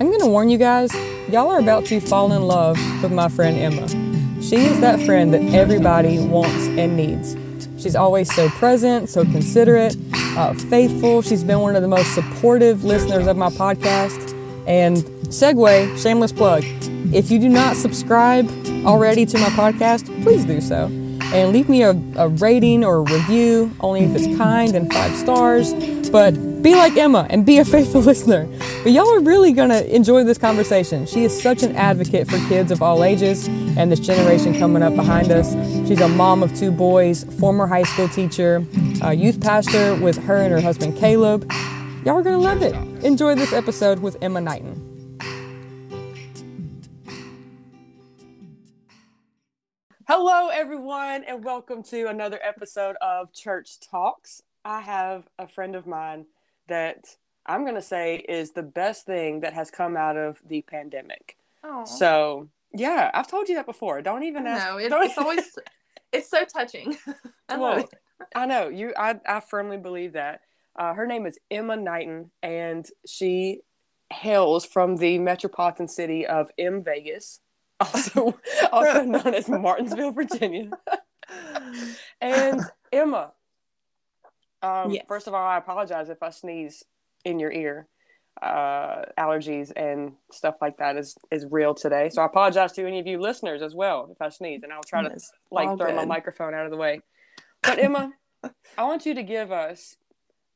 I'm to warn you guys, y'all are about to fall in love with my friend Emma. She is that friend that everybody wants and needs. She's always so present, so considerate, uh, faithful. She's been one of the most supportive listeners of my podcast. And segue, shameless plug. If you do not subscribe already to my podcast, please do so. And leave me a, a rating or a review, only if it's kind and five stars. But be like Emma and be a faithful listener. But y'all are really to enjoy this conversation. She is such an advocate for kids of all ages and this generation coming up behind us. She's a mom of two boys, former high school teacher, youth pastor with her and her husband Caleb. Y'all are to love it. Enjoy this episode with Emma Knighten. Hello, everyone, and welcome to another episode of Church Talks. I have a friend of mine that I'm going to say is the best thing that has come out of the pandemic. Oh. So, yeah, I've told you that before. Don't even ask. No, it, it's always it's so touching. I Well, it. I know you. I I firmly believe that. Uh, her name is Emma Knighten, and she hails from the metropolitan city of M Vegas, also also known as Martinsville, Virginia. and Emma, um, Yes. first of all, I apologize if I sneeze in your ear. Uh, allergies and stuff like that is is real today. So I apologize to any of you listeners as well if I sneeze, and I'll try to It's like throw my microphone out of the way. But Emma, I want you to give us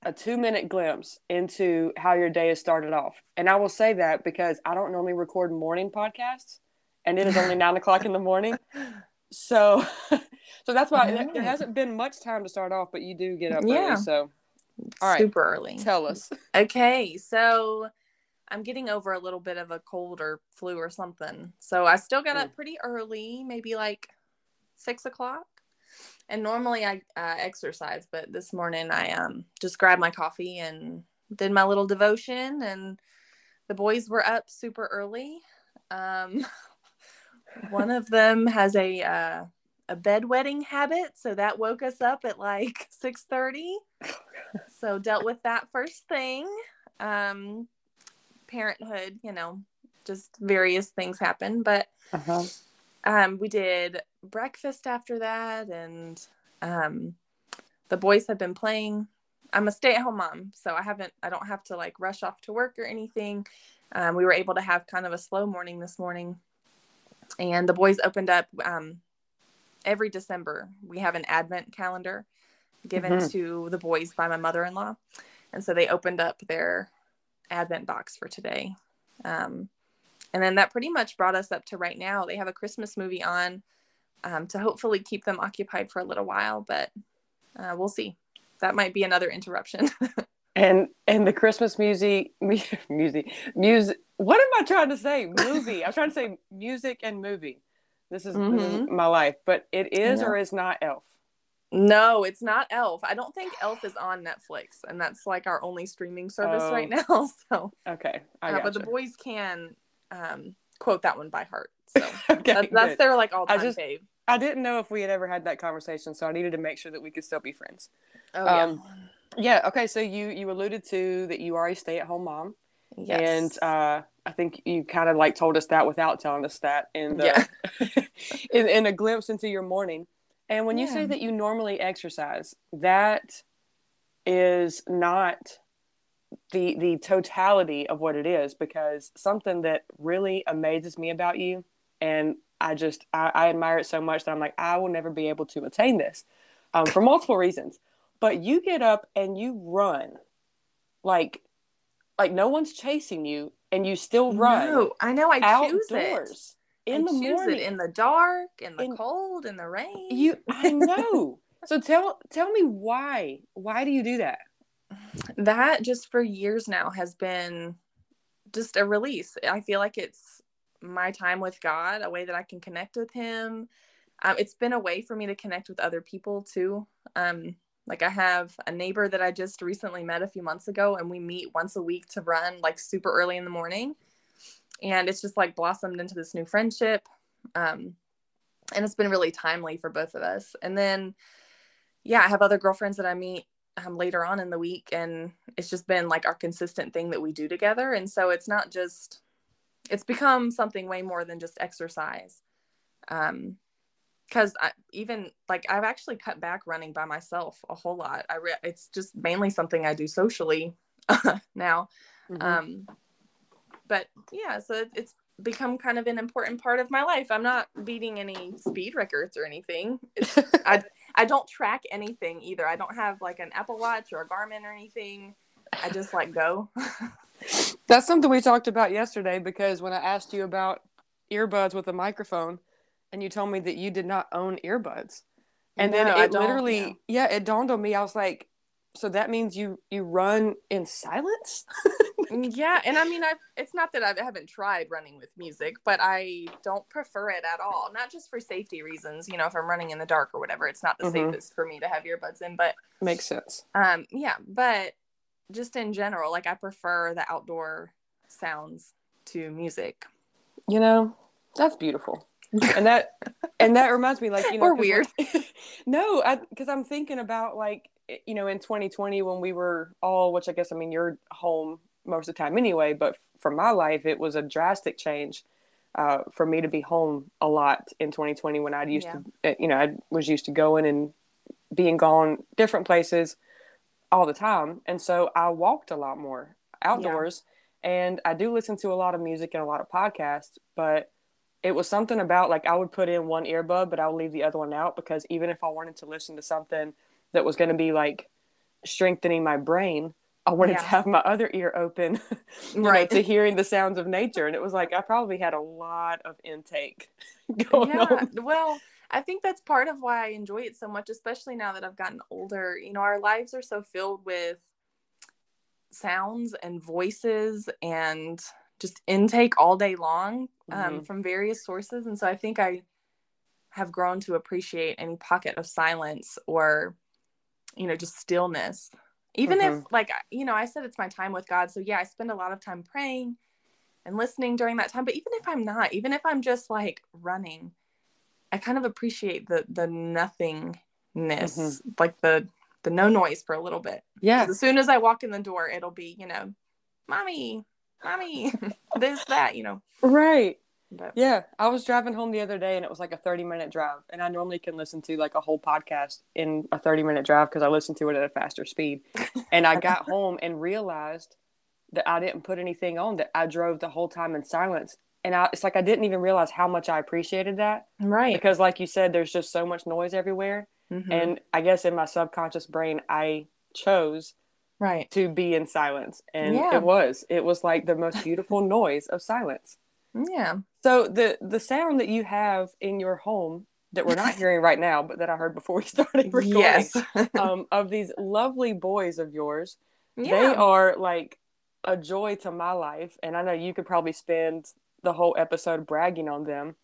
a two minute glimpse into how your day has started off. And I will say that because I don't normally record morning podcasts and it is only nine o'clock in the morning. So so that's why there- there hasn't been much time to start off, but you do get up Yeah. early. So all right. Super early. tell us. Okay, so I'm getting over a little bit of a cold or flu or something. So I still got Mm. up pretty early, maybe like six o'clock. And normally I uh, exercise, but this morning I um just grabbed my coffee and did my little devotion. And the boys were up super early. Um, one of them has a uh, a bedwetting habit, so that woke us up at like six thirty. So dealt with that first thing. Um parenthood you know just various things happen but Uh-huh. um we did breakfast after that and um the boys have been playing. I'm a stay-at-home mom so i haven't i don't have to like rush off to work or anything. Um, we were able to have kind of a slow morning this morning and the boys opened up um every december we have an advent calendar given Mhm. to the boys by my mother-in-law. And so they opened up their advent box for today. Um, and then that pretty much brought us up to right now. They have a christmas movie on um, to hopefully keep them occupied for a little while but uh, we'll see. That might be another interruption And and the Christmas music music music what am I trying to say? Movie. I'm trying to say music and movie. This is, this is my life. But it is Yeah. or is not Elf. no it's not elf i don't think elf is on netflix and that's like our only streaming service Oh. right now so Okay. I uh, but the boys can um, quote that one by heart so okay. that's, that's their like all time I just- fave I didn't know if we had ever had that conversation, so I needed to make sure that we could still be friends. oh Um, Yeah, okay, so you you alluded to that you are a stay-at-home mom. yes. And uh I think you kind of like told us that without telling us that in the Yeah. in, in a glimpse into your morning. And when you say that you normally exercise, that is not the the totality of what it is because something that really amazes me about you and I just I, I admire it so much that I'm like I will never be able to attain this um, for multiple reasons. But you get up and you run like like no one's chasing you and you still run No, I know. I choose it. outdoors in I the choose morning. it in the dark, in the In- cold, in the rain. you I know. so tell tell me why. Why do you do that? that just for years now has been just a release. I feel like it's my time with God, a way that I can connect with Him. Um, it's been a way for me to connect with other people too. Um, like I have a neighbor that I just recently met a few months ago, and we meet once a week to run like super early in the morning. And it's just like blossomed into this new friendship. Um, and it's been really timely for both of us. And then, yeah, I have other girlfriends that I meet um, later on in the week, and it's just been like our consistent thing that we do together. And so it's not just, it's become something way more than just exercise. Um, because I even like I've actually cut back running by myself a whole lot. I re- it's just mainly something I do socially now. Mm-hmm. Um, but yeah, so it, it's become kind of an important part of my life. I'm not beating any speed records or anything. I I don't track anything either. I don't have like an Apple Watch or a Garmin or anything. I just like go. That's something we talked about yesterday because when I asked you about earbuds with a microphone, and you told me that you did not own earbuds. And no, then it literally, yeah. yeah, it dawned on me. I was like, so that means you you run in silence mm, yeah and i mean i it's not that i haven't tried running with music but i don't prefer it at all not just for safety reasons you know if i'm running in the dark or whatever it's not the mm-hmm. safest for me to have earbuds in but makes sense um yeah but just in general like i prefer the outdoor sounds to music you know that's beautiful and that and that reminds me like you know or weird like, no because i'm thinking about like you know in 2020 when we were all which i guess i mean you're home most of the time anyway but for my life it was a drastic change uh, for me to be home a lot in 2020 when i used yeah. to eh, you know i was used to going and being gone different places all the time and so i walked a lot more outdoors yeah. and i do listen to a lot of music and a lot of podcasts but it was something about like i would put in one earbud but i would leave the other one out because even if i wanted to listen to something that was going to be like strengthening my brain i wanted yeah. to have my other ear open right know, to hearing the sounds of nature and it was like i probably had a lot of intake going yeah. on well i think that's part of why i enjoy it so much especially now that i've gotten older you know our lives are so filled with sounds and voices and just intake all day long um, mm-hmm. from various sources and so i think i have grown to appreciate any pocket of silence or you know just stillness even mm-hmm. if like you know i said it's my time with god so yeah i spend a lot of time praying and listening during that time but even if i'm not even if i'm just like running i kind of appreciate the the nothingness mm-hmm. like the the no noise for a little bit yeah as soon as i walk in the door it'll be you know mommy mommy this that you know right but. Yeah, I was driving home the other day and it was like a 30 minute drive. And I normally can listen to like a whole podcast in a 30 minute drive because I listen to it at a faster speed. and I got home and realized that I didn't put anything on, that I drove the whole time in silence. And I, it's like I didn't even realize how much I appreciated that. Right. Because, like you said, there's just so much noise everywhere. Mm-hmm. And I guess in my subconscious brain, I chose right to be in silence and yeah. it was it was like the most beautiful noise of silence yeah. So the the sound that you have in your home that we're not hearing right now, but that I heard before we started recording, yes. um, of these lovely boys of yours, yeah. they are like a joy to my life, and I know you could probably spend the whole episode bragging on them.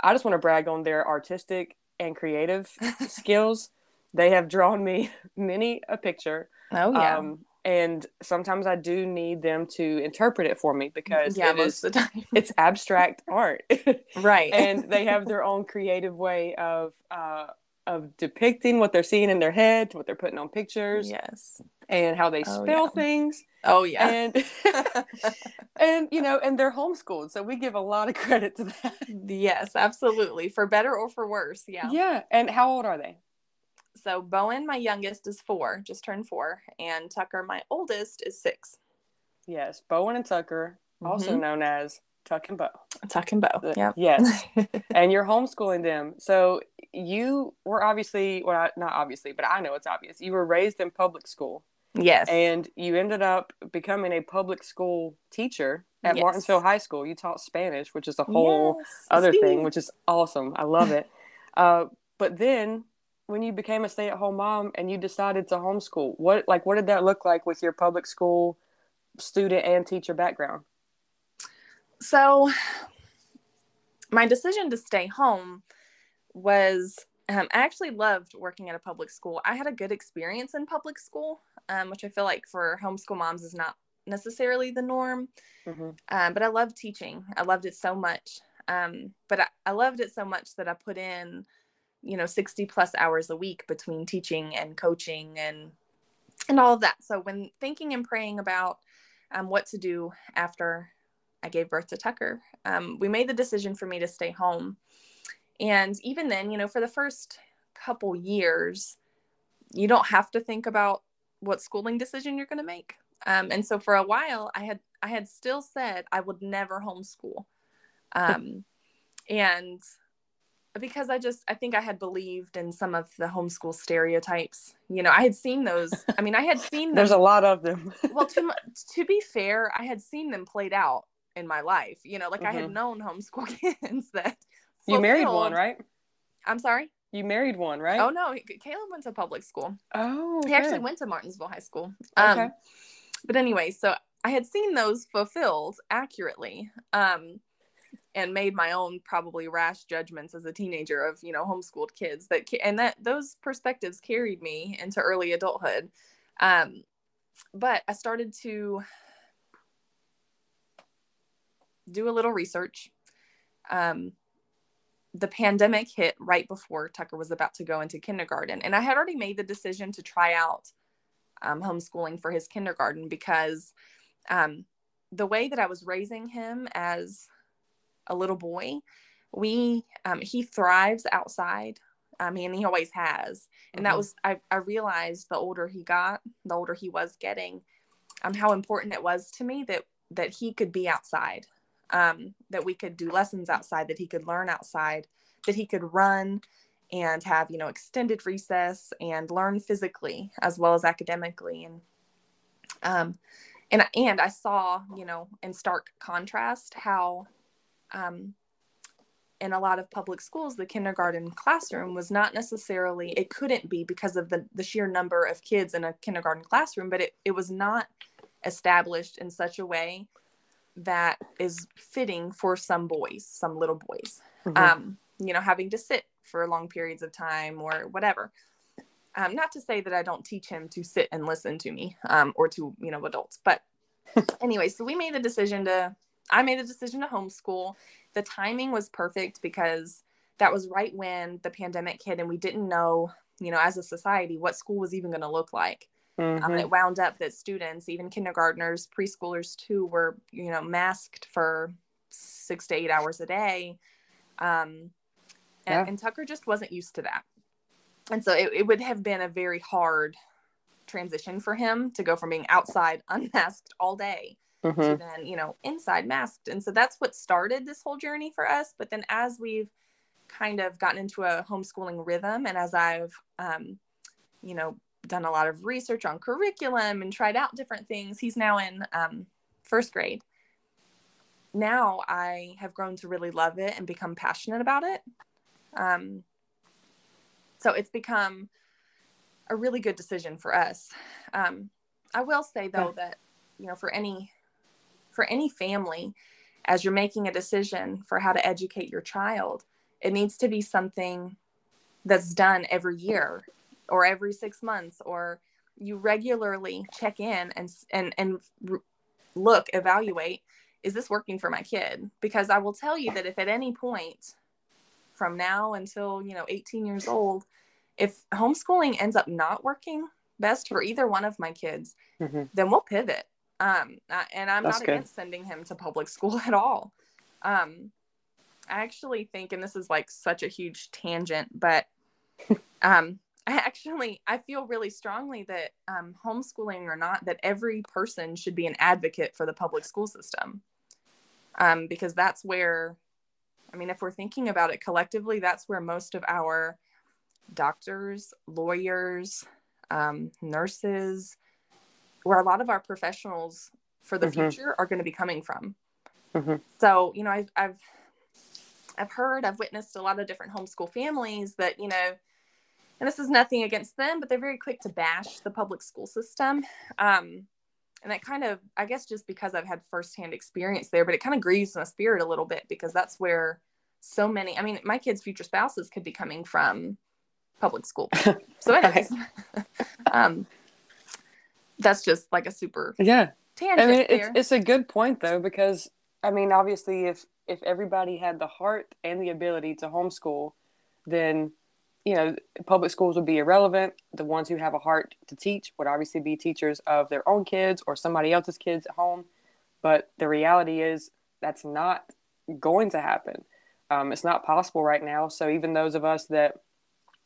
I just want to brag on their artistic and creative skills. They have drawn me many a picture. Oh yeah. Um, and sometimes I do need them to interpret it for me because yeah, most of the time it's abstract art, right? and they have their own creative way of uh, of depicting what they're seeing in their head, what they're putting on pictures, yes, and how they oh, spell yeah. things. Oh yeah, and and you know, and they're homeschooled, so we give a lot of credit to that. Yes, absolutely, for better or for worse. Yeah, yeah. And how old are they? So Bowen, my youngest, is four, just turned four, and Tucker, my oldest, is six. Yes, Bowen and Tucker, mm-hmm. also known as Tuck and Bow. Tuck and Bow. Yeah. Yes. and you're homeschooling them. So you were obviously, well, not obviously, but I know it's obvious. You were raised in public school. Yes. And you ended up becoming a public school teacher at yes. Martinsville High School. You taught Spanish, which is a whole yes. other thing, which is awesome. I love it. uh, but then when you became a stay-at-home mom and you decided to homeschool what like what did that look like with your public school student and teacher background? So my decision to stay home was um, i actually loved working at a public school. I had a good experience in public school um, which i feel like for homeschool moms is not necessarily the norm mm-hmm. um, but i loved teaching. I loved it so much. Um, but I, I loved it so much that I put in, you know, 60 plus hours a week between teaching and coaching and and all of that. So when thinking and praying about um, what to do after I gave birth to Tucker, um, we made the decision for me to stay home. And even then, you know, for the first couple years, you don't have to think about what schooling decision you're going to make. Um, and so for a while, I had I had still said I would never homeschool, um, and because I just I think I had believed in some of the homeschool stereotypes. You know, I had seen those. I mean, I had seen them. There's a lot of them. well, to to be fair, I had seen them played out in my life. You know, like mm-hmm. I had mm-hmm. known homeschool kids that you married one, right? I'm sorry. You married one, right? Oh no, Caleb went to public school. Oh, he actually went to Martinsville High School. Um, okay. But anyway, so I had seen those fulfilled accurately. Um, and made my own probably rash judgments as a teenager of you know homeschooled kids that and that those perspectives carried me into early adulthood. Um, but i started to do a little research. Um, the pandemic hit right before tucker was about to go into kindergarten and i had already made the decision to try out um, homeschooling for his kindergarten because um, the way that i was raising him as a little boy, we um, he thrives outside. I mean, he always has, and mm-hmm. that was I, I realized the older he got, the older he was getting, um, how important it was to me that that he could be outside, um, that we could do lessons outside, that he could learn outside, that he could run and have you know extended recess and learn physically as well as academically and um and and I saw you know in stark contrast how um, in a lot of public schools, the kindergarten classroom was not necessarily, it couldn't be because of the, the sheer number of kids in a kindergarten classroom, but it, it was not established in such a way that is fitting for some boys, some little boys, mm-hmm. um, you know, having to sit for long periods of time or whatever. Um, not to say that I don't teach him to sit and listen to me um, or to, you know, adults, but anyway, so we made the decision to I made a decision to homeschool. The timing was perfect because that was right when the pandemic hit and we didn't know, you know, as a society, what school was even going to look like. Mm-hmm. Um, and it wound up that students, even kindergartners, preschoolers too, were, you know, masked for six to eight hours a day. Um, and, yeah. and Tucker just wasn't used to that. And so it, it would have been a very hard transition for him to go from being outside unmasked all day mm-hmm. to then you know inside masked and so that's what started this whole journey for us. But then as we've kind of gotten into a homeschooling rhythm and as i've um, you know done a lot of research on curriculum and tried out different things he's now in um, first grade. Now i have grown to really love it and become passionate about it. Um, so it's become a really good decision for us. Um, i will say though that you know for any for any family as you're making a decision for how to educate your child it needs to be something that's done every year or every 6 months or you regularly check in and and and look evaluate is this working for my kid because i will tell you that if at any point from now until you know 18 years old if homeschooling ends up not working best for either one of my kids mm-hmm. then we'll pivot um, and I'm That's not good. against sending him to public school at all. Um, I actually think, and this is like such a huge tangent, but um, I actually I feel really strongly that um, homeschooling or not, that every person should be an advocate for the public school system, um, because that's where, I mean, if we're thinking about it collectively, that's where most of our doctors, lawyers, um, nurses, where a lot of our professionals for the mm-hmm. future are going to be coming from. Mm-hmm. So, you know, I've, I've, I've heard, I've witnessed a lot of different homeschool families that, you know, and this is nothing against them, but they're very quick to bash the public school system. Um, and that kind of, I guess, just because I've had firsthand experience there, but it kind of grieves my spirit a little bit because that's where so many, I mean, my kids' future spouses could be coming from public school. So, anyways, um, that's just like a super yeah tangent. I mean, it's it's a good point though because I mean, obviously, if if everybody had the heart and the ability to homeschool, then you know public schools would be irrelevant. The ones who have a heart to teach would obviously be teachers of their own kids or somebody else's kids at home. But the reality is that's not going to happen. Um, it's not possible right now. So even those of us that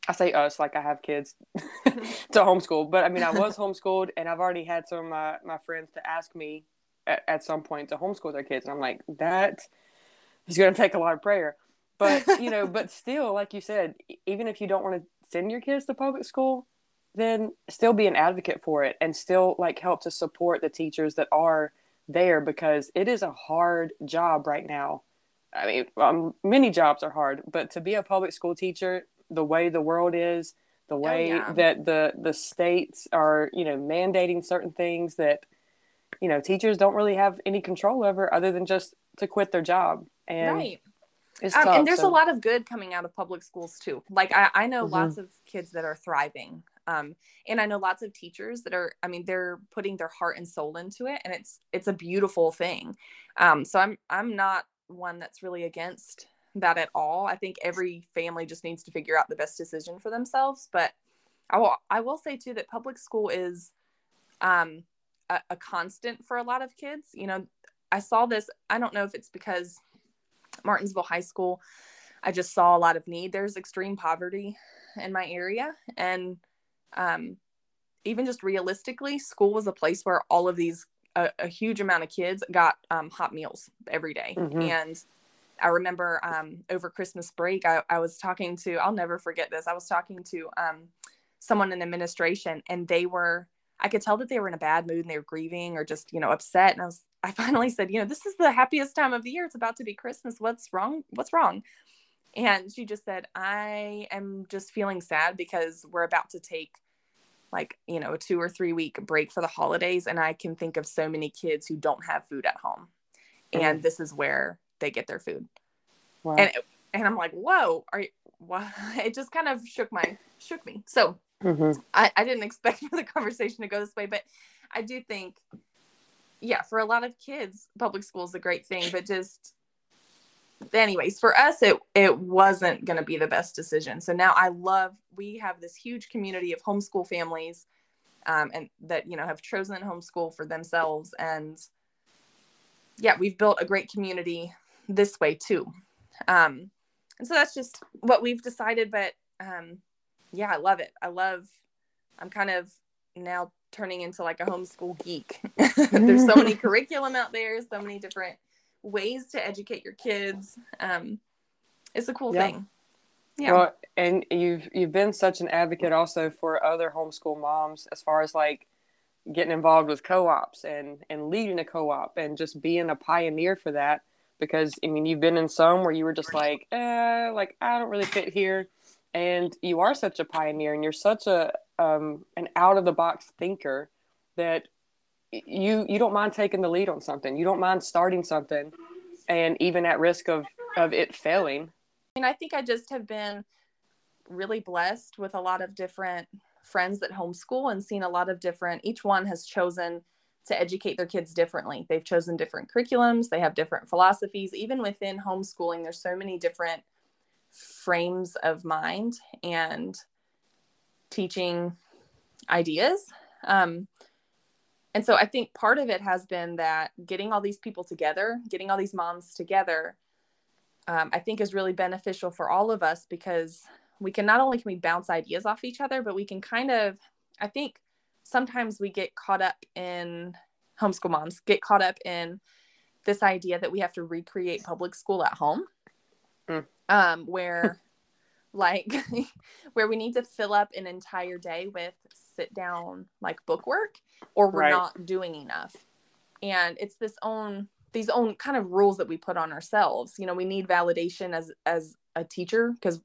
I say us like I have kids to homeschool, but I mean I was homeschooled, and I've already had some of my, my friends to ask me at, at some point to homeschool their kids, and I'm like that is going to take a lot of prayer. But you know, but still, like you said, even if you don't want to send your kids to public school, then still be an advocate for it, and still like help to support the teachers that are there because it is a hard job right now. I mean, um, many jobs are hard, but to be a public school teacher, the way the world is, the oh, way oh, yeah. that the the states are, you know, mandating certain things that, you know, teachers don't really have any control over other than just to quit their job. And right. Um, tough, and there's so. a lot of good coming out of public schools too. Like I, I know mm-hmm. lots of kids that are thriving. Um, and I know lots of teachers that are, I mean, they're putting their heart and soul into it and it's, it's a beautiful thing. Um, so I'm, I'm not one that's really against that at all. I think every family just needs to figure out the best decision for themselves. But I will, I will say too that public school is um, a, a constant for a lot of kids. You know, I saw this. I don't know if it's because Martinsville High School, I just saw a lot of need. There's extreme poverty in my area, and um, even just realistically, school was a place where all of these a, a huge amount of kids got um, hot meals every day. Mm-hmm. and I remember um, over Christmas break, I, I, was talking to, I'll never forget this. I was talking to um, someone in administration and they were, I could tell that they were in a bad mood and they were grieving or just, you know, upset. And I was, I finally said, you know, this is the happiest time of the year. It's about to be Christmas. What's wrong? What's wrong? And she just said, I am just feeling sad because we're about to take like, you know, a two or three week break for the holidays. And I can think of so many kids who don't have food at home. Mm. And this is where they get their food. Wow. And and I'm like, whoa, are you, what? It just kind of shook my shook me. So mm-hmm. I, I didn't expect for the conversation to go this way, but I do think, yeah, for a lot of kids, public school is a great thing, but just anyways, for us, it it wasn't going to be the best decision. So now I love we have this huge community of homeschool families, um, and that you know have chosen homeschool for themselves, and yeah, we've built a great community this way too. Um, and so that's just what we've decided. But um, yeah, I love it. I love. I'm kind of now turning into like a homeschool geek. There's so many curriculum out there, so many different ways to educate your kids. Um, it's a cool yeah. thing. Yeah. Well, and you've you've been such an advocate also for other homeschool moms as far as like getting involved with co-ops and and leading a co-op and just being a pioneer for that because I mean you've been in some where you were just like eh, like I don't really fit here and you are such a pioneer and you're such a um, an out of the box thinker that you you don't mind taking the lead on something. You don't mind starting something, and even at risk of of it failing. I mean, I think I just have been really blessed with a lot of different friends that homeschool and seen a lot of different. Each one has chosen to educate their kids differently. They've chosen different curriculums. They have different philosophies. Even within homeschooling, there's so many different frames of mind and teaching ideas. Um, and so I think part of it has been that getting all these people together, getting all these moms together, um, I think is really beneficial for all of us because we can not only can we bounce ideas off each other, but we can kind of, I think sometimes we get caught up in homeschool moms get caught up in this idea that we have to recreate public school at home, mm. um, where like where we need to fill up an entire day with sit down like book work or we're right. not doing enough and it's this own these own kind of rules that we put on ourselves you know we need validation as as a teacher because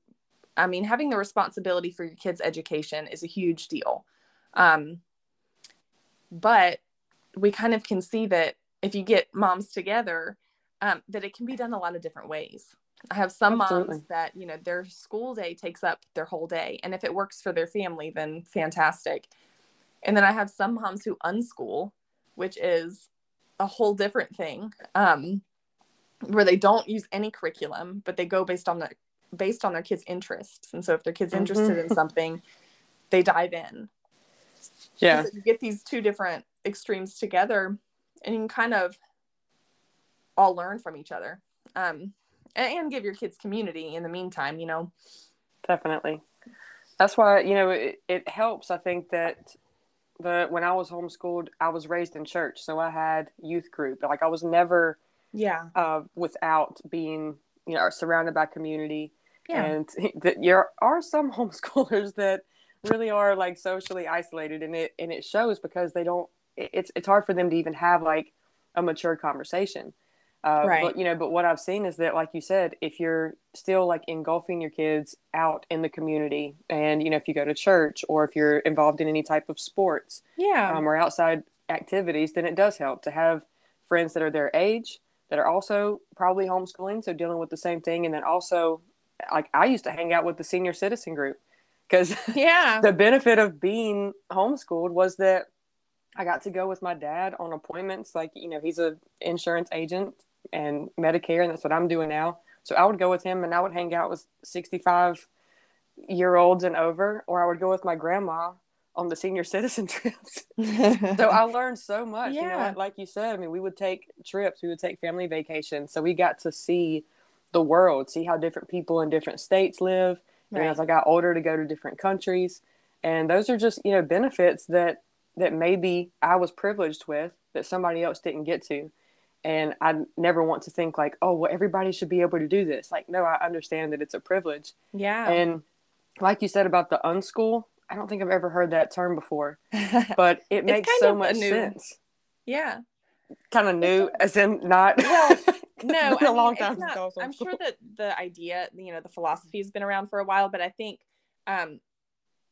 i mean having the responsibility for your kids education is a huge deal um but we kind of can see that if you get moms together um, that it can be done a lot of different ways I have some Absolutely. moms that, you know, their school day takes up their whole day. And if it works for their family, then fantastic. And then I have some moms who unschool, which is a whole different thing. Um, where they don't use any curriculum, but they go based on their based on their kids' interests. And so if their kids Mhm. interested in something, they dive in. Yeah. You get these two different extremes together and you can kind of all learn from each other. Um and, and give your kids community in the meantime, you know. Definitely. That's why, you know, it, it helps. I think that the when I was homeschooled, I was raised in church. So I had youth group. Like I was never Yeah. uh, without being, you know, surrounded by community. Yeah. And that there are some homeschoolers that really are like socially isolated and it and it shows because they don't it's it's hard for them to even have like a mature conversation. Uh, Right. But you know, but what I've seen is that, like you said, if you're still like engulfing your kids out in the community, and you know, if you go to church or if you're involved in any type of sports yeah. um, or outside activities, then it does help to have friends that are their age that are also probably homeschooling, so dealing with the same thing, and then also, like I used to hang out with the senior citizen group because yeah. the benefit of being homeschooled was that I got to go with my dad on appointments. Like, you know, he's an insurance agent and Medicare, and that's what I'm doing now. So I would go with him and I would hang out with 65 year olds and over, or I would go with my grandma on the senior citizen trips. so I learned so much. You know, Yeah. like you said, I mean, we would take trips, we would take family vacations. So we got to see the world, see how different people in different states live. And as I got older, to go to different countries, and those are just you know benefits that that maybe I was privileged with that somebody else didn't get to. And I never want to think like, oh, well, everybody should be able to do this. Like, no, I understand that it's a privilege. yeah. And like you said about the unschool, I don't think I've ever heard that term before, but it makes so much new- sense. yeah. Kind of new, as in not. Well, It's no, been I a long mean, time it's since not- I'm sure that the idea, you know, the philosophy has been around for a while, but I think um,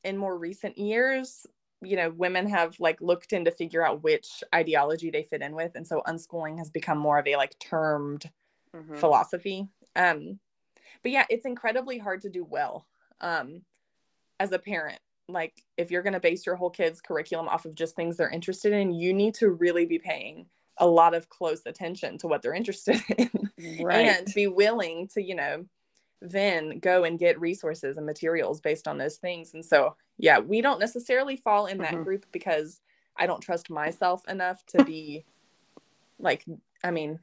in more recent years, you know, women have like looked in to figure out which ideology they fit in with, and so unschooling has become more of a like termed Mhm. philosophy. Um, but yeah, it's incredibly hard to do well um, as a parent. Like, if you're going to base your whole kid's curriculum off of just things they're interested in, you need to really be paying a lot of close attention to what they're interested in Right. and be willing to, you know, then go and get resources and materials based on those things. And so, yeah, we don't necessarily fall in that Mhm. group because I don't trust myself enough to be like, I mean,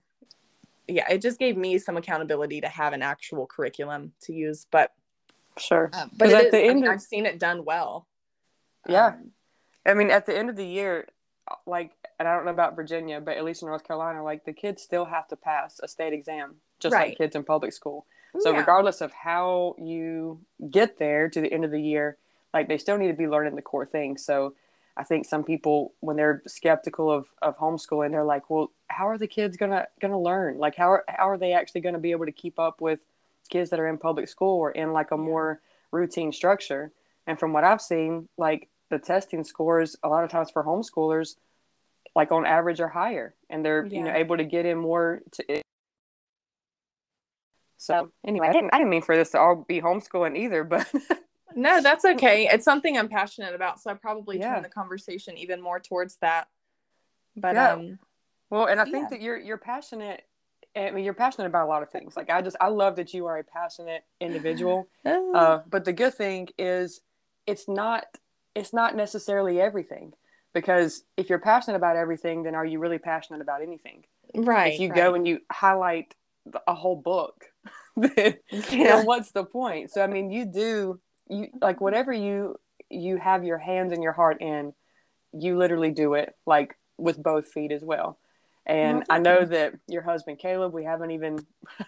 yeah, it just gave me some accountability to have an actual curriculum to use. But, sure. um, but at is- the I end mean, of- I've seen it done well. Yeah. Um, I mean, at the end of the year, like, and I don't know about Virginia, but at least in North Carolina, like the kids still have to pass a state exam, just Right. like kids in public school. So yeah. regardless of how you get there to the end of the year, like they still need to be learning the core things. So I think some people, when they're skeptical of, of homeschooling, they're like, well, how are the kids gonna gonna learn? Like, how are how are they actually gonna be able to keep up with kids that are in public school or in like a more routine structure? And from what I've seen, like the testing scores a lot of times for homeschoolers, like on average, are higher, and they're you know able to get in more to so anyway, I didn't I didn't mean for this to all be homeschooling either, but No, that's okay. It's something I'm passionate about, so I probably Yeah. turn the conversation even more towards that. But Yeah. um well, and I think Yeah. that you're you're passionate. I mean, you're passionate about a lot of things. Like I just I love that you are a passionate individual. Uh, but the good thing is, it's not it's not necessarily everything. Because if you're passionate about everything, then are you really passionate about anything? right. if you right. go and you highlight a whole book, then yeah. what's the point? So I mean, you do you like whatever you you have your hands and your heart in, you literally do it like with both feet as well. And I know that your husband Caleb, we haven't even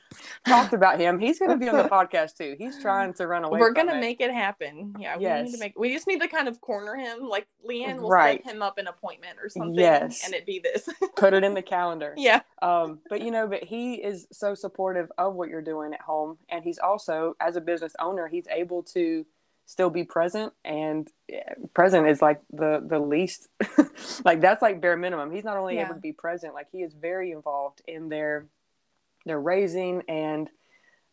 talked about him. He's going to be on the podcast too. He's trying to run away. We're gonna make it happen. Yeah, we need Yes. to make. We just need to kind of corner him. Like Leanne will Right. set him up an appointment or something, Yes. and it be this. put it in the calendar. yeah, um, but you know, but he is so supportive of what you're doing at home, and he's also, as a business owner, he's able to still be present, and eh, present is like the the least, like that's like bare minimum. He's not only Yeah. able to be present, like he is very involved in their their raising, and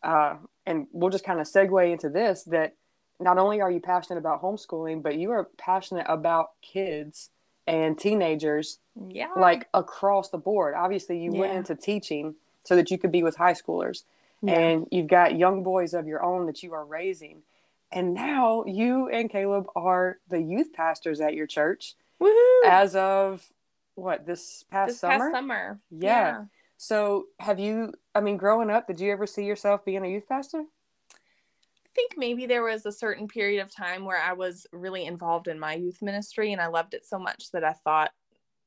uh, and we'll just kind of segue into this that not only are you passionate about homeschooling, but you are passionate about kids and teenagers yeah. like across the board. Obviously, you went into teaching, so that you could be with high schoolers. Yeah. And you've got young boys of your own that you are raising. And now you and Caleb are the youth pastors at your church Woohoo! as of what this past this summer? past summer. Yeah. So, have you, I mean, growing up, did you ever see yourself being a youth pastor? I think maybe there was a certain period of time where I was really involved in my youth ministry and I loved it so much that I thought,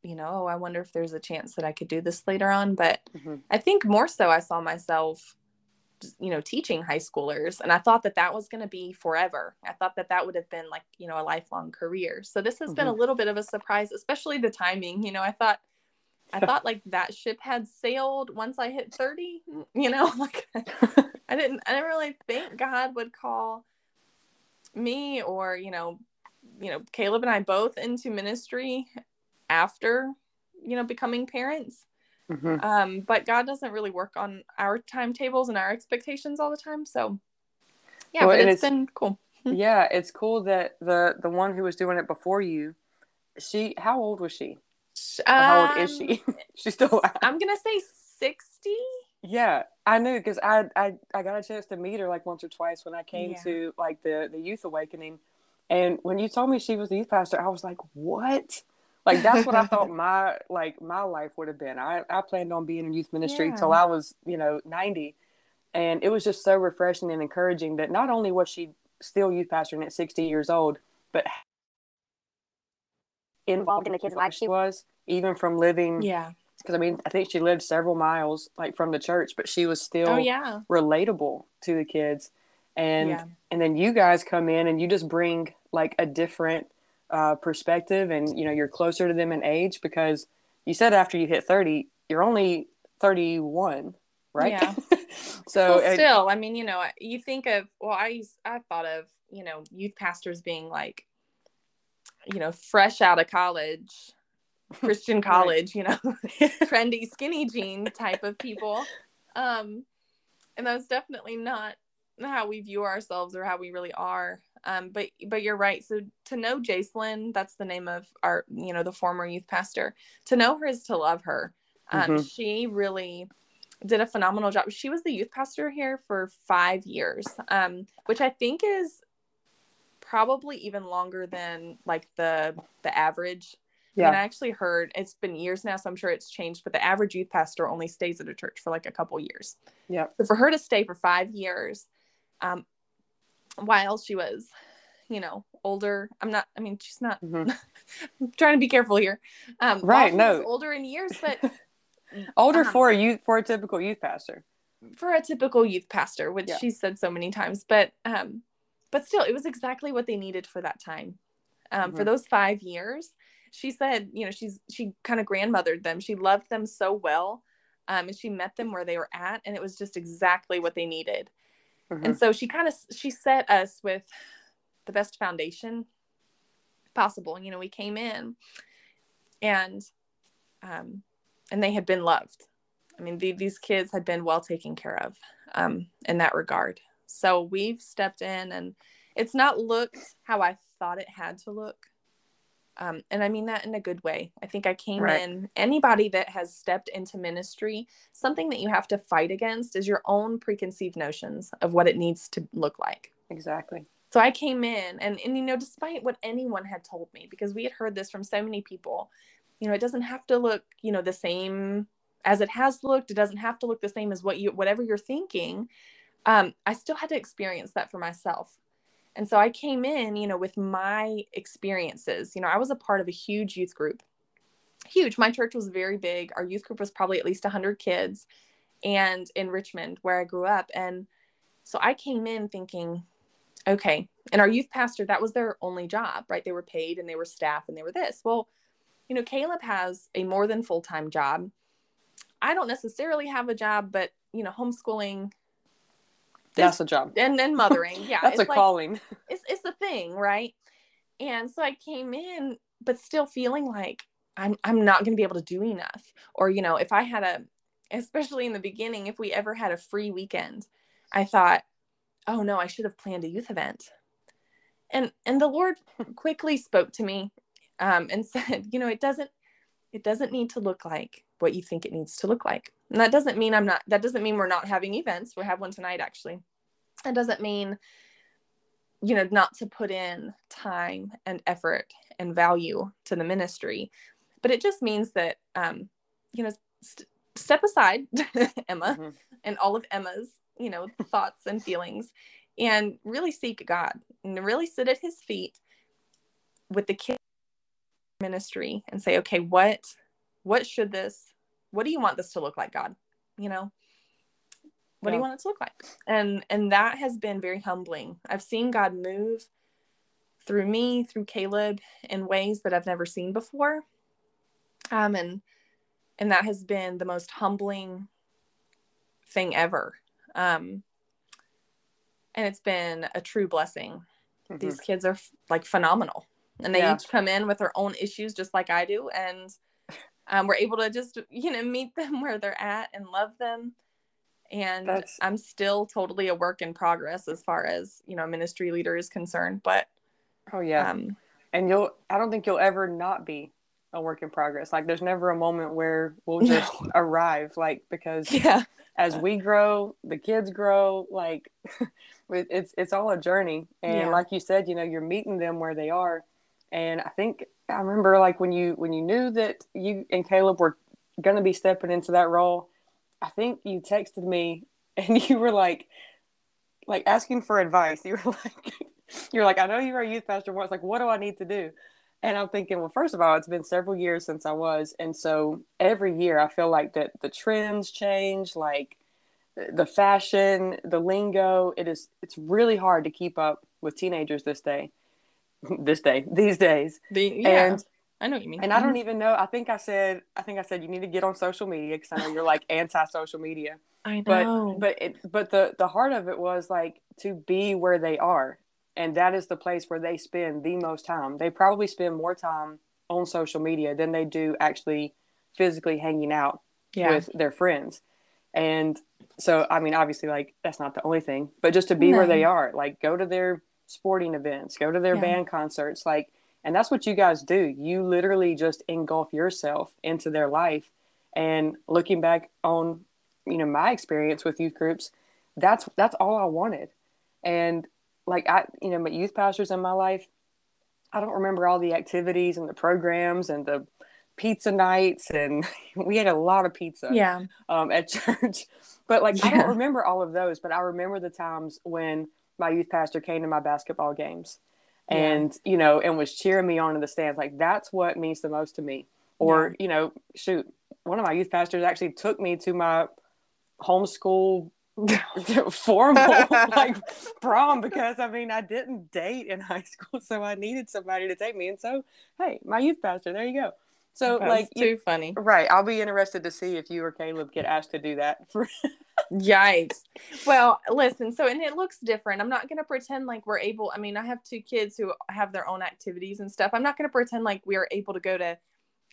you know, oh, I wonder if there's a chance that I could do this later on. But Mhm. I think more so I saw myself, you know, teaching high schoolers. And I thought that that was going to be forever. I thought that that would have been like, you know, a lifelong career. So this has been a mm-hmm. little bit of a surprise, especially the timing. You know, I thought, I thought like that ship had sailed once I hit 30, you know, like I didn't I didn't really think God would call me or, you know, you know, Caleb and I both into ministry after, you know, becoming parents. Mhm. Um, but God doesn't really work on our timetables and our expectations all the time. So yeah, Well, but it's it's- been cool. yeah, it's cool that the the one who was doing it before you, she, how old was she? Or how old is Um, she? She's still. I'm gonna say 60. Yeah, I knew because I, I I got a chance to meet her like once or twice when I came Yeah. to like the the youth awakening, and when you told me she was the youth pastor, I was like, what? Like that's what I thought my like my life would have been. I I planned on being in youth ministry Yeah. till I was you know ninety, and it was just so refreshing and encouraging that not only was she still youth pastoring at sixty years old, but involved in the kids' lives she was even from living Yeah. because I mean, I think she lived several miles like from the church, but she was oh, still Oh yeah. relatable to the kids. And Yeah. and then you guys come in and you just bring like a different uh, perspective, and you know you're closer to them in age because you said after you hit thirty, you're only thirty one, right? Yeah. so well, still, I mean, you know, you think of well, I used, I thought of you know youth pastors being like, you know, fresh out of college, Christian college, you know, trendy skinny jean type of people, um, and that's definitely not how we view ourselves or how we really are. Um, but but you're right. So to know Jacelyn, that's the name of our you know the former youth pastor. To know her is to love her. Um, Mhm. She really did a phenomenal job. She was the youth pastor here for five years, um, which I think is probably even longer than like the the average. Yeah. And I actually heard it's been years now, so I'm sure it's changed. But the average youth pastor only stays at a church for like a couple years. Yeah. So for her to stay for five years, um, while she was, you know, older, I'm not. I mean, she's not. Mhm. I'm trying to be careful here. Um, Right, no. older in years, but older um, for a youth for a typical youth pastor. for a typical youth pastor, which Yeah. she's said so many times, but um, but still, it was exactly what they needed for that time. Um, for Mhm. those five years, she said, you know, she's she kind of grandmothered them. She loved them so well, um, and she met them where they were at, and it was just exactly what they needed. Mhm. And so she kind of she set us with the best foundation possible. You know, we came in, and um, and they had been loved. I mean, the, these kids had been well taken care of um, in that regard. So we've stepped in, and it's not looked how I thought it had to look. Um, and I mean that in a good way. I think I came Right. in, anybody that has stepped into ministry, something that you have to fight against is your own preconceived notions of what it needs to look like. exactly. So I came in and and you know despite what anyone had told me because we had heard this from so many people, you know, it doesn't have to look, you know, the same as it has looked. It doesn't have to look the same as what you whatever you're thinking. Um, I still had to experience that for myself. And so I came in, you know, with my experiences. You know, I was a part of a huge youth group. Huge. My church was very big. Our youth group was probably at least 100 kids and in Richmond where I grew up and so I came in thinking okay and our youth pastor that was their only job right they were paid and they were staff and they were this well you know caleb has a more than full-time job i don't necessarily have a job but you know homeschooling That's a job. and then mothering yeah That's a like- calling. it's, it's the thing right and so i came in but still feeling like i'm i'm not going to be able to do enough or you know if i had a especially in the beginning if we ever had a free weekend i thought oh no i should have planned a youth event and and the lord quickly spoke to me um, and said you know it doesn't it doesn't need to look like what you think it needs to look like. And that doesn't mean I'm not, that doesn't mean we're not having events. We have one tonight, actually. That doesn't mean, you know, not to put in time and effort and value to the ministry. But it just means that, um, you know, st- step aside, Emma, mm-hmm. and all of Emma's, you know, thoughts and feelings and really seek God and really sit at his feet with the kid ministry and say, okay, what what should this what do you want this to look like, God? You know? What yeah. do you want it to look like? And and that has been very humbling. I've seen God move through me, through Caleb in ways that I've never seen before. Um and and that has been the most humbling thing ever. Um and it's been a true blessing. Mm-hmm. These kids are like phenomenal and they yeah. each come in with their own issues just like i do and um, we're able to just you know meet them where they're at and love them and That's... i'm still totally a work in progress as far as you know ministry leader is concerned but oh yeah um, and you'll i don't think you'll ever not be a work in progress like there's never a moment where we'll just no. arrive like because yeah as we grow the kids grow like it's it's all a journey and yeah. like you said you know you're meeting them where they are and I think I remember like when you when you knew that you and Caleb were going to be stepping into that role, I think you texted me and you were like like asking for advice. You were like you're like I know you were a youth pastor once like what do I need to do? And I'm thinking, well, first of all, it's been several years since I was, and so every year I feel like that the trends change, like the fashion, the lingo. It is it's really hard to keep up with teenagers this day. this day, these days. The, yeah. And I know what you mean. And I don't mm-hmm. even know. I think I said, I think I said you need to get on social media because I know you're like anti-social media. I know. But but it, but the the heart of it was like to be where they are, and that is the place where they spend the most time. They probably spend more time on social media than they do actually physically hanging out yeah. with their friends. And so, I mean, obviously, like that's not the only thing, but just to be no. where they are, like go to their sporting events, go to their yeah. band concerts, like and that's what you guys do. You literally just engulf yourself into their life. And looking back on, you know, my experience with youth groups, that's that's all I wanted. And like I, you know, my youth pastors in my life, I don't remember all the activities and the programs and the pizza nights and we had a lot of pizza yeah um, at church but like yeah. i don't remember all of those but i remember the times when my youth pastor came to my basketball games and yeah. you know and was cheering me on in the stands like that's what means the most to me or yeah. you know shoot one of my youth pastors actually took me to my homeschool formal like prom because I mean I didn't date in high school, so I needed somebody to take me. And so, hey, my youth pastor, there you go. So That's like too you, funny. Right. I'll be interested to see if you or Caleb get asked to do that for Yikes. Well, listen, so and it looks different. I'm not gonna pretend like we're able I mean, I have two kids who have their own activities and stuff. I'm not gonna pretend like we are able to go to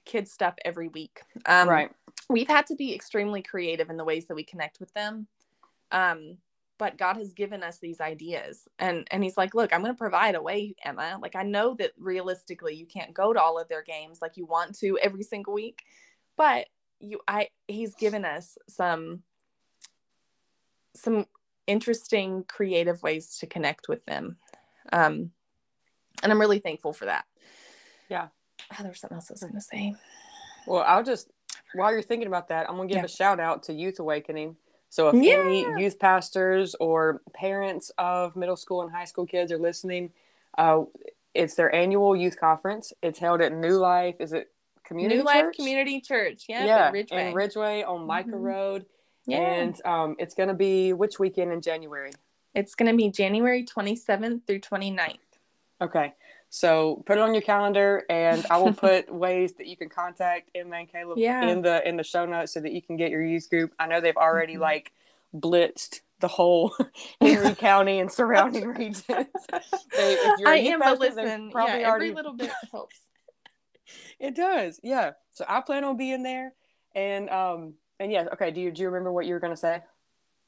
kids stuff every week. Um right. we've had to be extremely creative in the ways that we connect with them. Um but God has given us these ideas. And and he's like, "Look, I'm going to provide a way, Emma. Like I know that realistically you can't go to all of their games like you want to every single week, but you I he's given us some some interesting creative ways to connect with them. Um and I'm really thankful for that. Yeah. Oh, there was something else I was going to say. Well, I'll just while you're thinking about that, I'm going to give yeah. a shout out to Youth Awakening so if yeah. any youth pastors or parents of middle school and high school kids are listening, uh, it's their annual youth conference. It's held at New Life. Is it Community New Church? Life Community Church? Yeah, yeah, in Ridgeway, in Ridgeway on Micah mm-hmm. Road. Yeah. And um, it's going to be which weekend in January? It's going to be January 27th through 29th. Okay. So put it on your calendar, and I will put ways that you can contact Emma and Caleb yeah. in the in the show notes so that you can get your youth group. I know they've already mm-hmm. like blitzed the whole Henry County and surrounding regions. they, I am, but listen, yeah, every already... little bit helps. it does, yeah. So I plan on being there, and um, and yeah, okay. Do you do you remember what you were gonna say?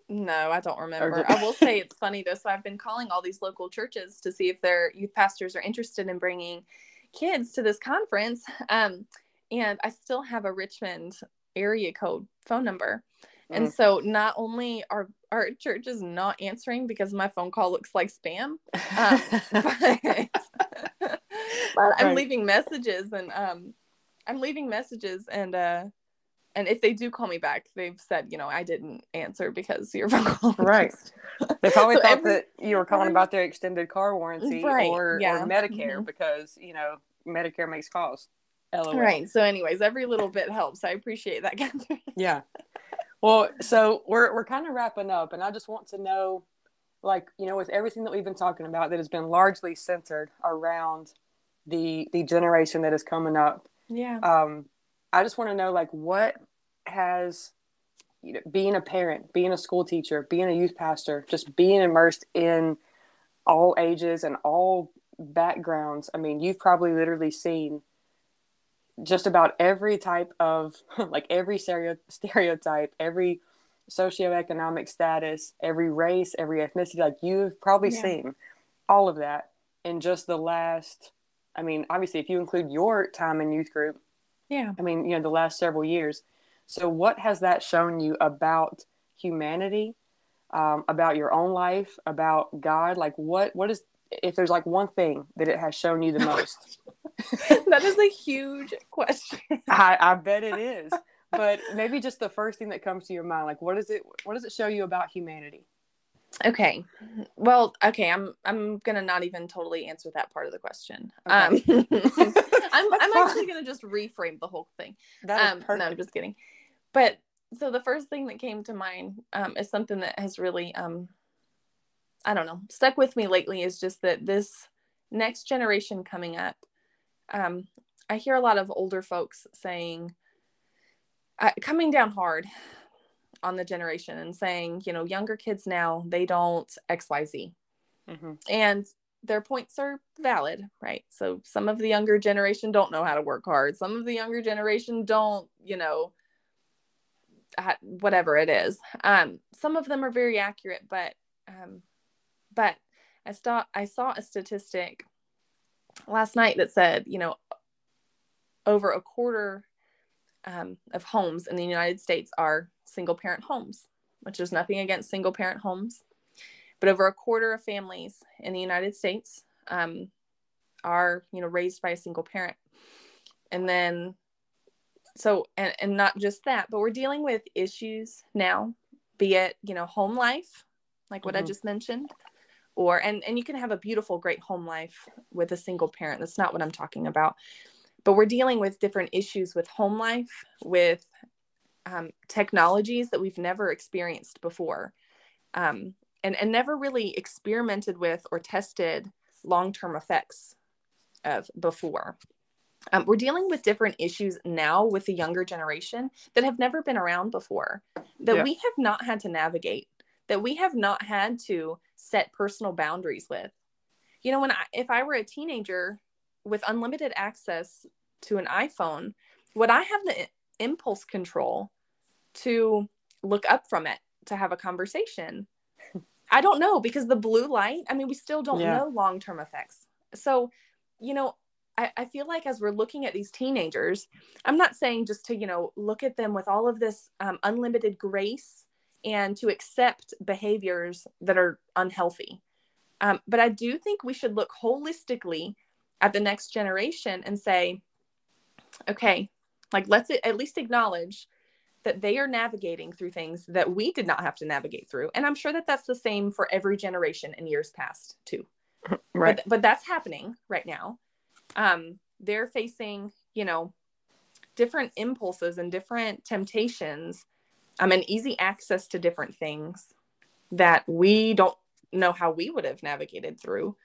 No, I don't remember. I will say it's funny though. So I've been calling all these local churches to see if their youth pastors are interested in bringing kids to this conference. Um, and I still have a Richmond area code phone number. And mm. so not only are our church is not answering because my phone call looks like spam, um, but, but I'm leaving messages and um, I'm leaving messages and uh, and if they do call me back, they've said, you know, I didn't answer because your phone call. Right. They probably so thought every, that you were calling about their extended car warranty right, or, yeah. or Medicare mm-hmm. because, you know, Medicare makes calls. LOL. Right. So, anyways, every little bit helps. I appreciate that, Catherine. yeah. Well, so we're we're kind of wrapping up, and I just want to know, like, you know, with everything that we've been talking about, that has been largely centered around the the generation that is coming up. Yeah. Um, I just want to know, like, what has you know, being a parent, being a school teacher, being a youth pastor, just being immersed in all ages and all backgrounds. I mean, you've probably literally seen just about every type of like every stereotype, every socioeconomic status, every race, every ethnicity. Like you've probably yeah. seen all of that in just the last. I mean, obviously, if you include your time in youth group, yeah. I mean, you know, the last several years. So, what has that shown you about humanity, um, about your own life, about God? Like, what what is if there's like one thing that it has shown you the most? that is a huge question. I, I bet it is. But maybe just the first thing that comes to your mind, like what does it what does it show you about humanity? Okay. Well, okay, I'm I'm gonna not even totally answer that part of the question. Okay. Um, I'm I'm actually gonna just reframe the whole thing. That um, no, I'm just kidding. But so the first thing that came to mind um, is something that has really um, I don't know stuck with me lately is just that this next generation coming up. Um, I hear a lot of older folks saying, uh, coming down hard on the generation and saying, you know, younger kids now, they don't XYZ. Mm-hmm. And their points are valid, right? So some of the younger generation don't know how to work hard. Some of the younger generation don't, you know, whatever it is. Um, some of them are very accurate, but um, but I saw I saw a statistic last night that said, you know, over a quarter um, of homes in the United States are single parent homes, which is nothing against single parent homes. But over a quarter of families in the United States um, are, you know, raised by a single parent. And then, so, and, and not just that, but we're dealing with issues now, be it, you know, home life, like what mm-hmm. I just mentioned, or, and, and you can have a beautiful, great home life with a single parent. That's not what I'm talking about but we're dealing with different issues with home life with um, technologies that we've never experienced before um, and, and never really experimented with or tested long-term effects of before um, we're dealing with different issues now with the younger generation that have never been around before that yeah. we have not had to navigate that we have not had to set personal boundaries with you know when i if i were a teenager with unlimited access to an iphone would i have the impulse control to look up from it to have a conversation? I don't know because the blue light, I mean, we still don't yeah. know long term effects. So, you know, I, I feel like as we're looking at these teenagers, I'm not saying just to, you know, look at them with all of this um, unlimited grace and to accept behaviors that are unhealthy. Um, but I do think we should look holistically at the next generation and say, okay, like let's at least acknowledge that they are navigating through things that we did not have to navigate through. And i'm sure that that's the same for every generation in years past too. Right. But, but that's happening right now. Um they're facing you know different impulses and different temptations. Um and easy access to different things that we don't know how we would have navigated through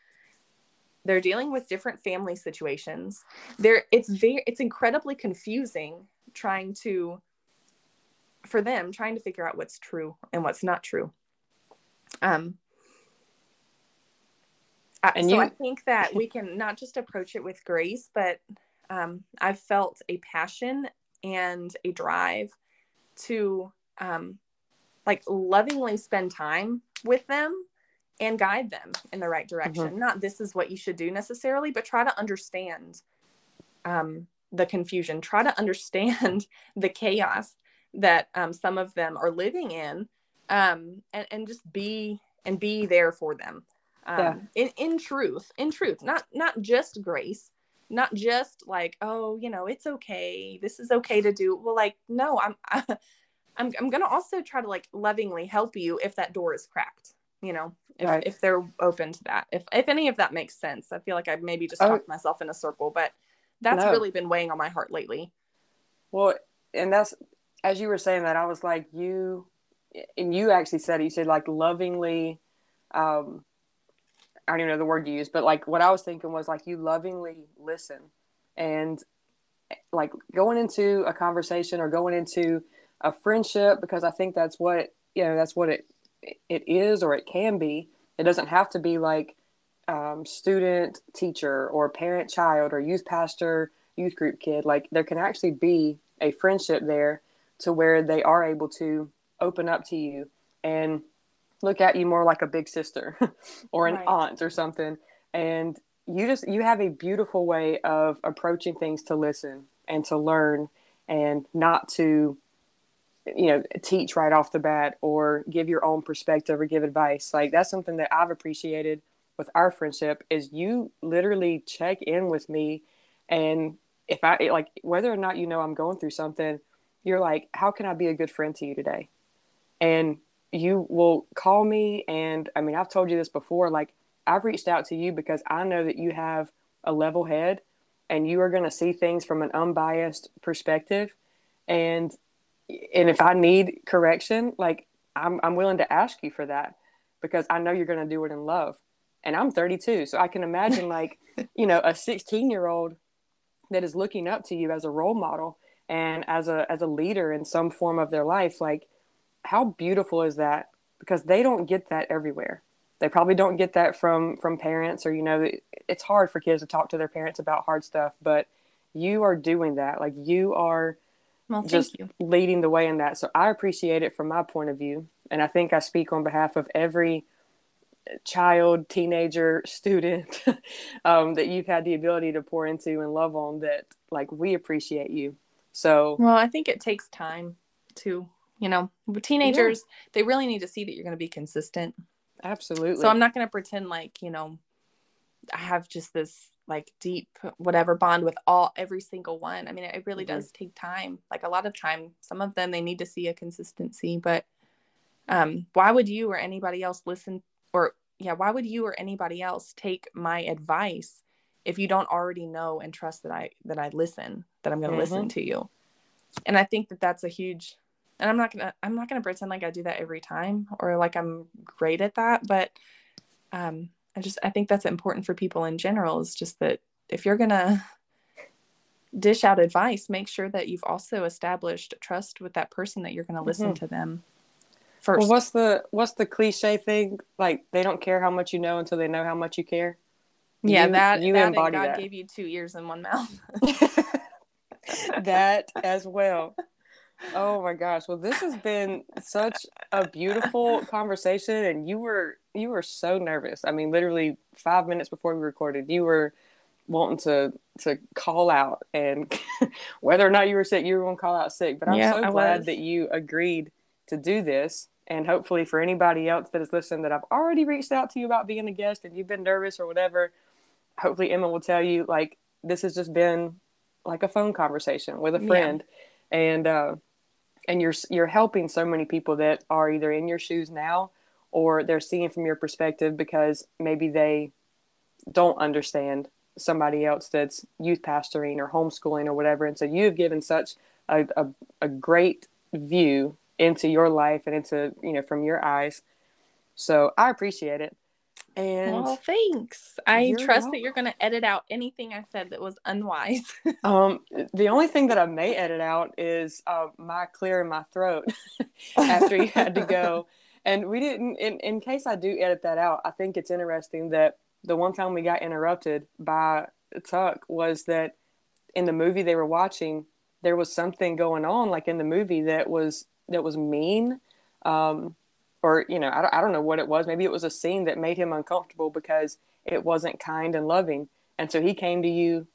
they're dealing with different family situations. There it's very it's incredibly confusing trying to for them trying to figure out what's true and what's not true. Um and so you... i think that we can not just approach it with grace but um, i've felt a passion and a drive to um, like lovingly spend time with them and guide them in the right direction. Mm-hmm. not this is what you should do necessarily but try to understand um, the confusion. Try to understand the chaos that um, some of them are living in um, and, and just be and be there for them. Um, yeah. in, in truth in truth not not just grace not just like oh you know it's okay this is okay to do. Well like no i'm I, am i i'm gonna also try to like lovingly help you if that door is cracked you know if, right. if they're open to that if if any of that makes sense i feel like i maybe just oh. talked myself in a circle but that's no. really been weighing on my heart lately well and that's as you were saying that i was like you and you actually said it you said like lovingly um I don't even know the word you use, but like what I was thinking was like you lovingly listen and like going into a conversation or going into a friendship because I think that's what you know that's what it it is or it can be. It doesn't have to be like um, student teacher or parent child or youth pastor youth group kid. Like there can actually be a friendship there to where they are able to open up to you and look at you more like a big sister or an right. aunt or something and you just you have a beautiful way of approaching things to listen and to learn and not to you know teach right off the bat or give your own perspective or give advice. Like that's something that i've appreciated with our friendship is you literally check in with me and if i like whether or not you know i'm going through something you're like how can i be a good friend to you today? And you will call me and i mean i've told you this before like i've reached out to you because i know that you have a level head and you are going to see things from an unbiased perspective. And and if i need correction like i'm, I'm willing to ask you for that because i know you're going to do it in love and i'm 32 so i can imagine like you know a 16 year old that is looking up to you as a role model and as a as a leader in some form of their life like how beautiful is that? Because they don't get that everywhere. They probably don't get that from from parents, or you know, it's hard for kids to talk to their parents about hard stuff. But you are doing that. Like you are well, just you. leading the way in that. So I appreciate it from my point of view, and I think I speak on behalf of every child, teenager, student um, that you've had the ability to pour into and love on. That like we appreciate you. So well, I think it takes time to you know teenagers yeah. they really need to see that you're going to be consistent absolutely so i'm not going to pretend like you know i have just this like deep whatever bond with all every single one i mean it really mm-hmm. does take time like a lot of time some of them they need to see a consistency but um why would you or anybody else listen or yeah why would you or anybody else take my advice if you don't already know and trust that i that i listen that i'm going to mm-hmm. listen to you and i think that that's a huge and i'm not gonna i'm not gonna pretend like i do that every time or like i'm great at that but um i just i think that's important for people in general is just that if you're gonna dish out advice make sure that you've also established trust with that person that you're gonna listen mm-hmm. to them first. well, what's the what's the cliche thing? Like they don't care how much you know until they know how much you care? Yeah you, that you that embody god that. gave you two ears and one mouth. That as well. Oh my gosh. Well this has been such a beautiful conversation and you were you were so nervous. I mean literally five minutes before we recorded you were wanting to to call out and whether or not you were sick you were going to call out sick. But i'm yeah, so glad that you agreed to do this. And hopefully for anybody else that is listening that i've already reached out to you about being a guest and you've been nervous or whatever hopefully emma will tell you like this has just been like a phone conversation with a friend. Yeah. and uh, and you're you're helping so many people that are either in your shoes now or they're seeing from your perspective because maybe they don't understand somebody else that's youth pastoring or homeschooling or whatever and so you've given such a, a, a great view into your life and into you know from your eyes so i appreciate it and well, thanks. I trust welcome. that you're going to edit out anything I said that was unwise. um, the only thing that I may edit out is uh, my clearing my throat after you had to go. And we didn't. In, in case I do edit that out, I think it's interesting that the one time we got interrupted by Tuck was that in the movie they were watching, there was something going on, like in the movie that was that was mean. Um, or you know I I don't know what it was maybe it was a scene that made him uncomfortable because it wasn't kind and loving and so he came to you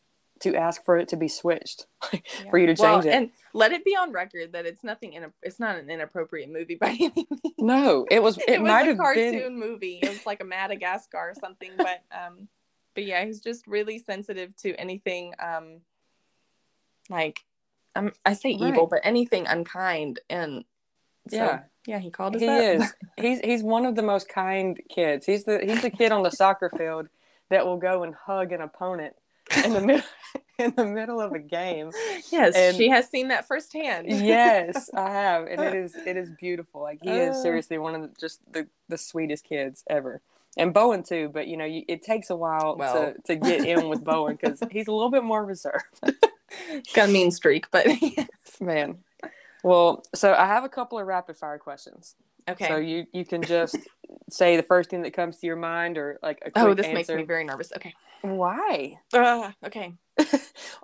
to ask for it to be switched for you to change well, it. And let it be on record that it's nothing. In a, it's not an inappropriate movie by any means. no, it was. It, It, was might a have cartoon been. movie. It was like a Madagascar or something. But um, but yeah, he's just really sensitive to anything um, like um, I say Right. evil, but anything unkind. And so, Yeah. yeah, he called us He that. is. He's he's one of the most kind kids. He's the he's the kid on the soccer field that will go and hug an opponent in the middle in the middle of a game. yes, And- she has seen that firsthand. Yes, I have, and it is it is beautiful. Like he is Uh. seriously one of the, just the the sweetest kids ever, and Bowen too. But you know, you, it takes a while Well. to to get in with Bowen because he's a little bit more reserved. Got a mean streak, but Man, well, so I have a couple of rapid fire questions. Okay. So you you can just say the first thing that comes to your mind, or like a quick oh, this answer. makes me very nervous. Okay. Why? Uh, okay.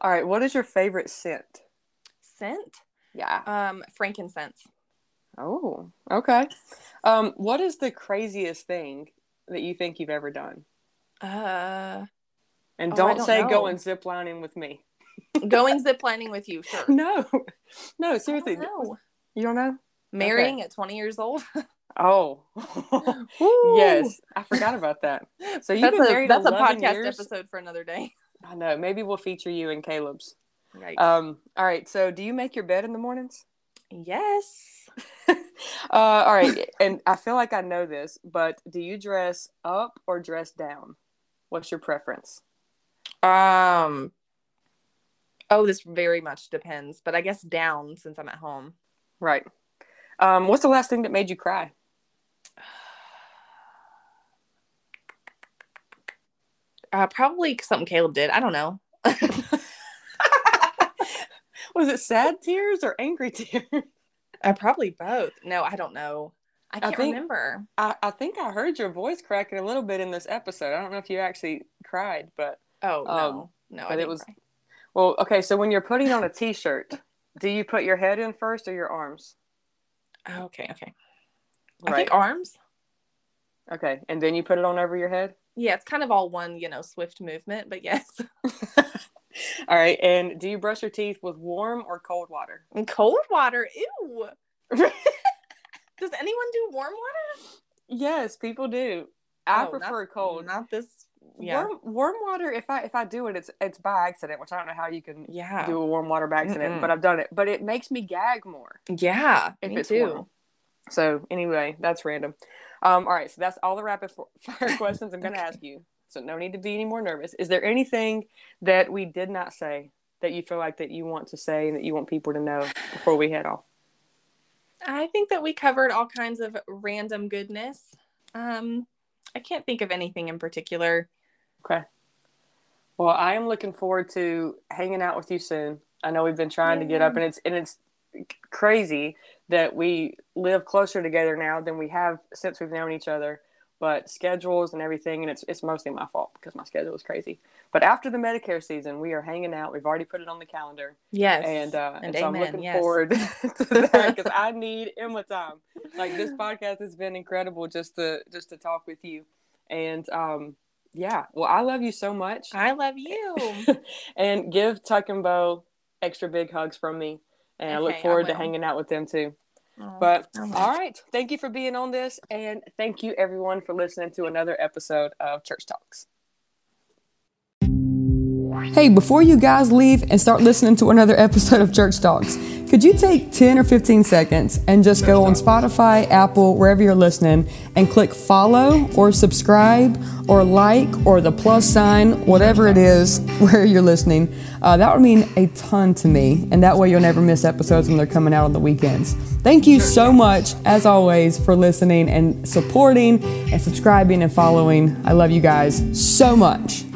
All right. What is your favorite scent? Scent. Yeah. Um, frankincense. Oh, okay. Um, what is the craziest thing that you think you've ever done? Uh, And Oh, don't, don't say know. going ziplining with me. going ziplining with you, sure. No, no, seriously. don't. You don't know? Marrying at 20 years old. Oh, yes. I forgot about that. So you've that's been a, married that's a podcast years? episode for another day. I know. Maybe we'll feature you and Caleb's. Right. Um. All right. So, do you make your bed in the mornings? yes. uh, all right. And I feel like I know this, but do you dress up or dress down? What's your preference? Um. Oh, this very much depends, but I guess down since I'm at home. Right. Um. What's the last thing that made you cry? Uh, probably something Caleb did. I don't know. Was it sad tears or angry tears? Uh, probably both. No, I don't know. I can't think- remember. I, I think I heard your voice cracking a little bit in this episode. I don't know if you actually cried, but Oh no, Um, no. I but it was- cry. well, okay. So when you're putting on a t-shirt, do you put your head in first or your arms? Oh, okay, okay. I think arms. Okay, and then you put it on over your head. Yeah, it's kind of all one, you know, swift movement. But yes, All right, and do you brush your teeth with warm or cold water? cold water. Ew. Does anyone do warm water? yes, people do. I Oh, prefer not, cold. Not this. Yeah. Warm, warm water. If I if I do it, it's it's by accident, which I don't know how you can Yeah. do a warm water by accident, Mm-mm. but I've done it. But it makes me gag more Yeah. if me it's too. warm. So anyway, that's random. Um, all right, so that's all the rapid fire questions I'm going to Okay. ask you. So no need to be any more nervous. Is there anything that we did not say that you feel like that you want to say and that you want people to know before we head off? I think that we covered all kinds of random goodness. Um, I can't think of anything in particular. Okay. Well, I am looking forward to hanging out with you soon. I know we've been trying to get up, and it's and it's crazy that we live closer together now than we have since we've known each other. But schedules and everything, and it's it's mostly my fault because my schedule is crazy. But after the Medicare season, we are hanging out. We've already put it on the calendar, Yes. and uh, and, And so I'm looking yes. forward to that because I need Emma time. Like this podcast has been incredible just to just to talk with you, and um, yeah. Well, I love you so much, I love you. and give Tuck and Bo extra big hugs from me, and I look Okay, I forward to hanging out with them too. Oh, But I will. all right, thank you for being on this, and thank you everyone for listening to another episode of Church Talks. Hey, before you guys leave and start listening to another episode of Church Talks, could you take 10 or 15 seconds and just go on Spotify, Apple, wherever you're listening, and click follow or subscribe or like or the plus sign, whatever it is where you're listening? Uh, that would mean a ton to me, and that way you'll never miss episodes when they're coming out on the weekends. Thank you so much, as always, for listening and supporting and subscribing and following. I love you guys so much.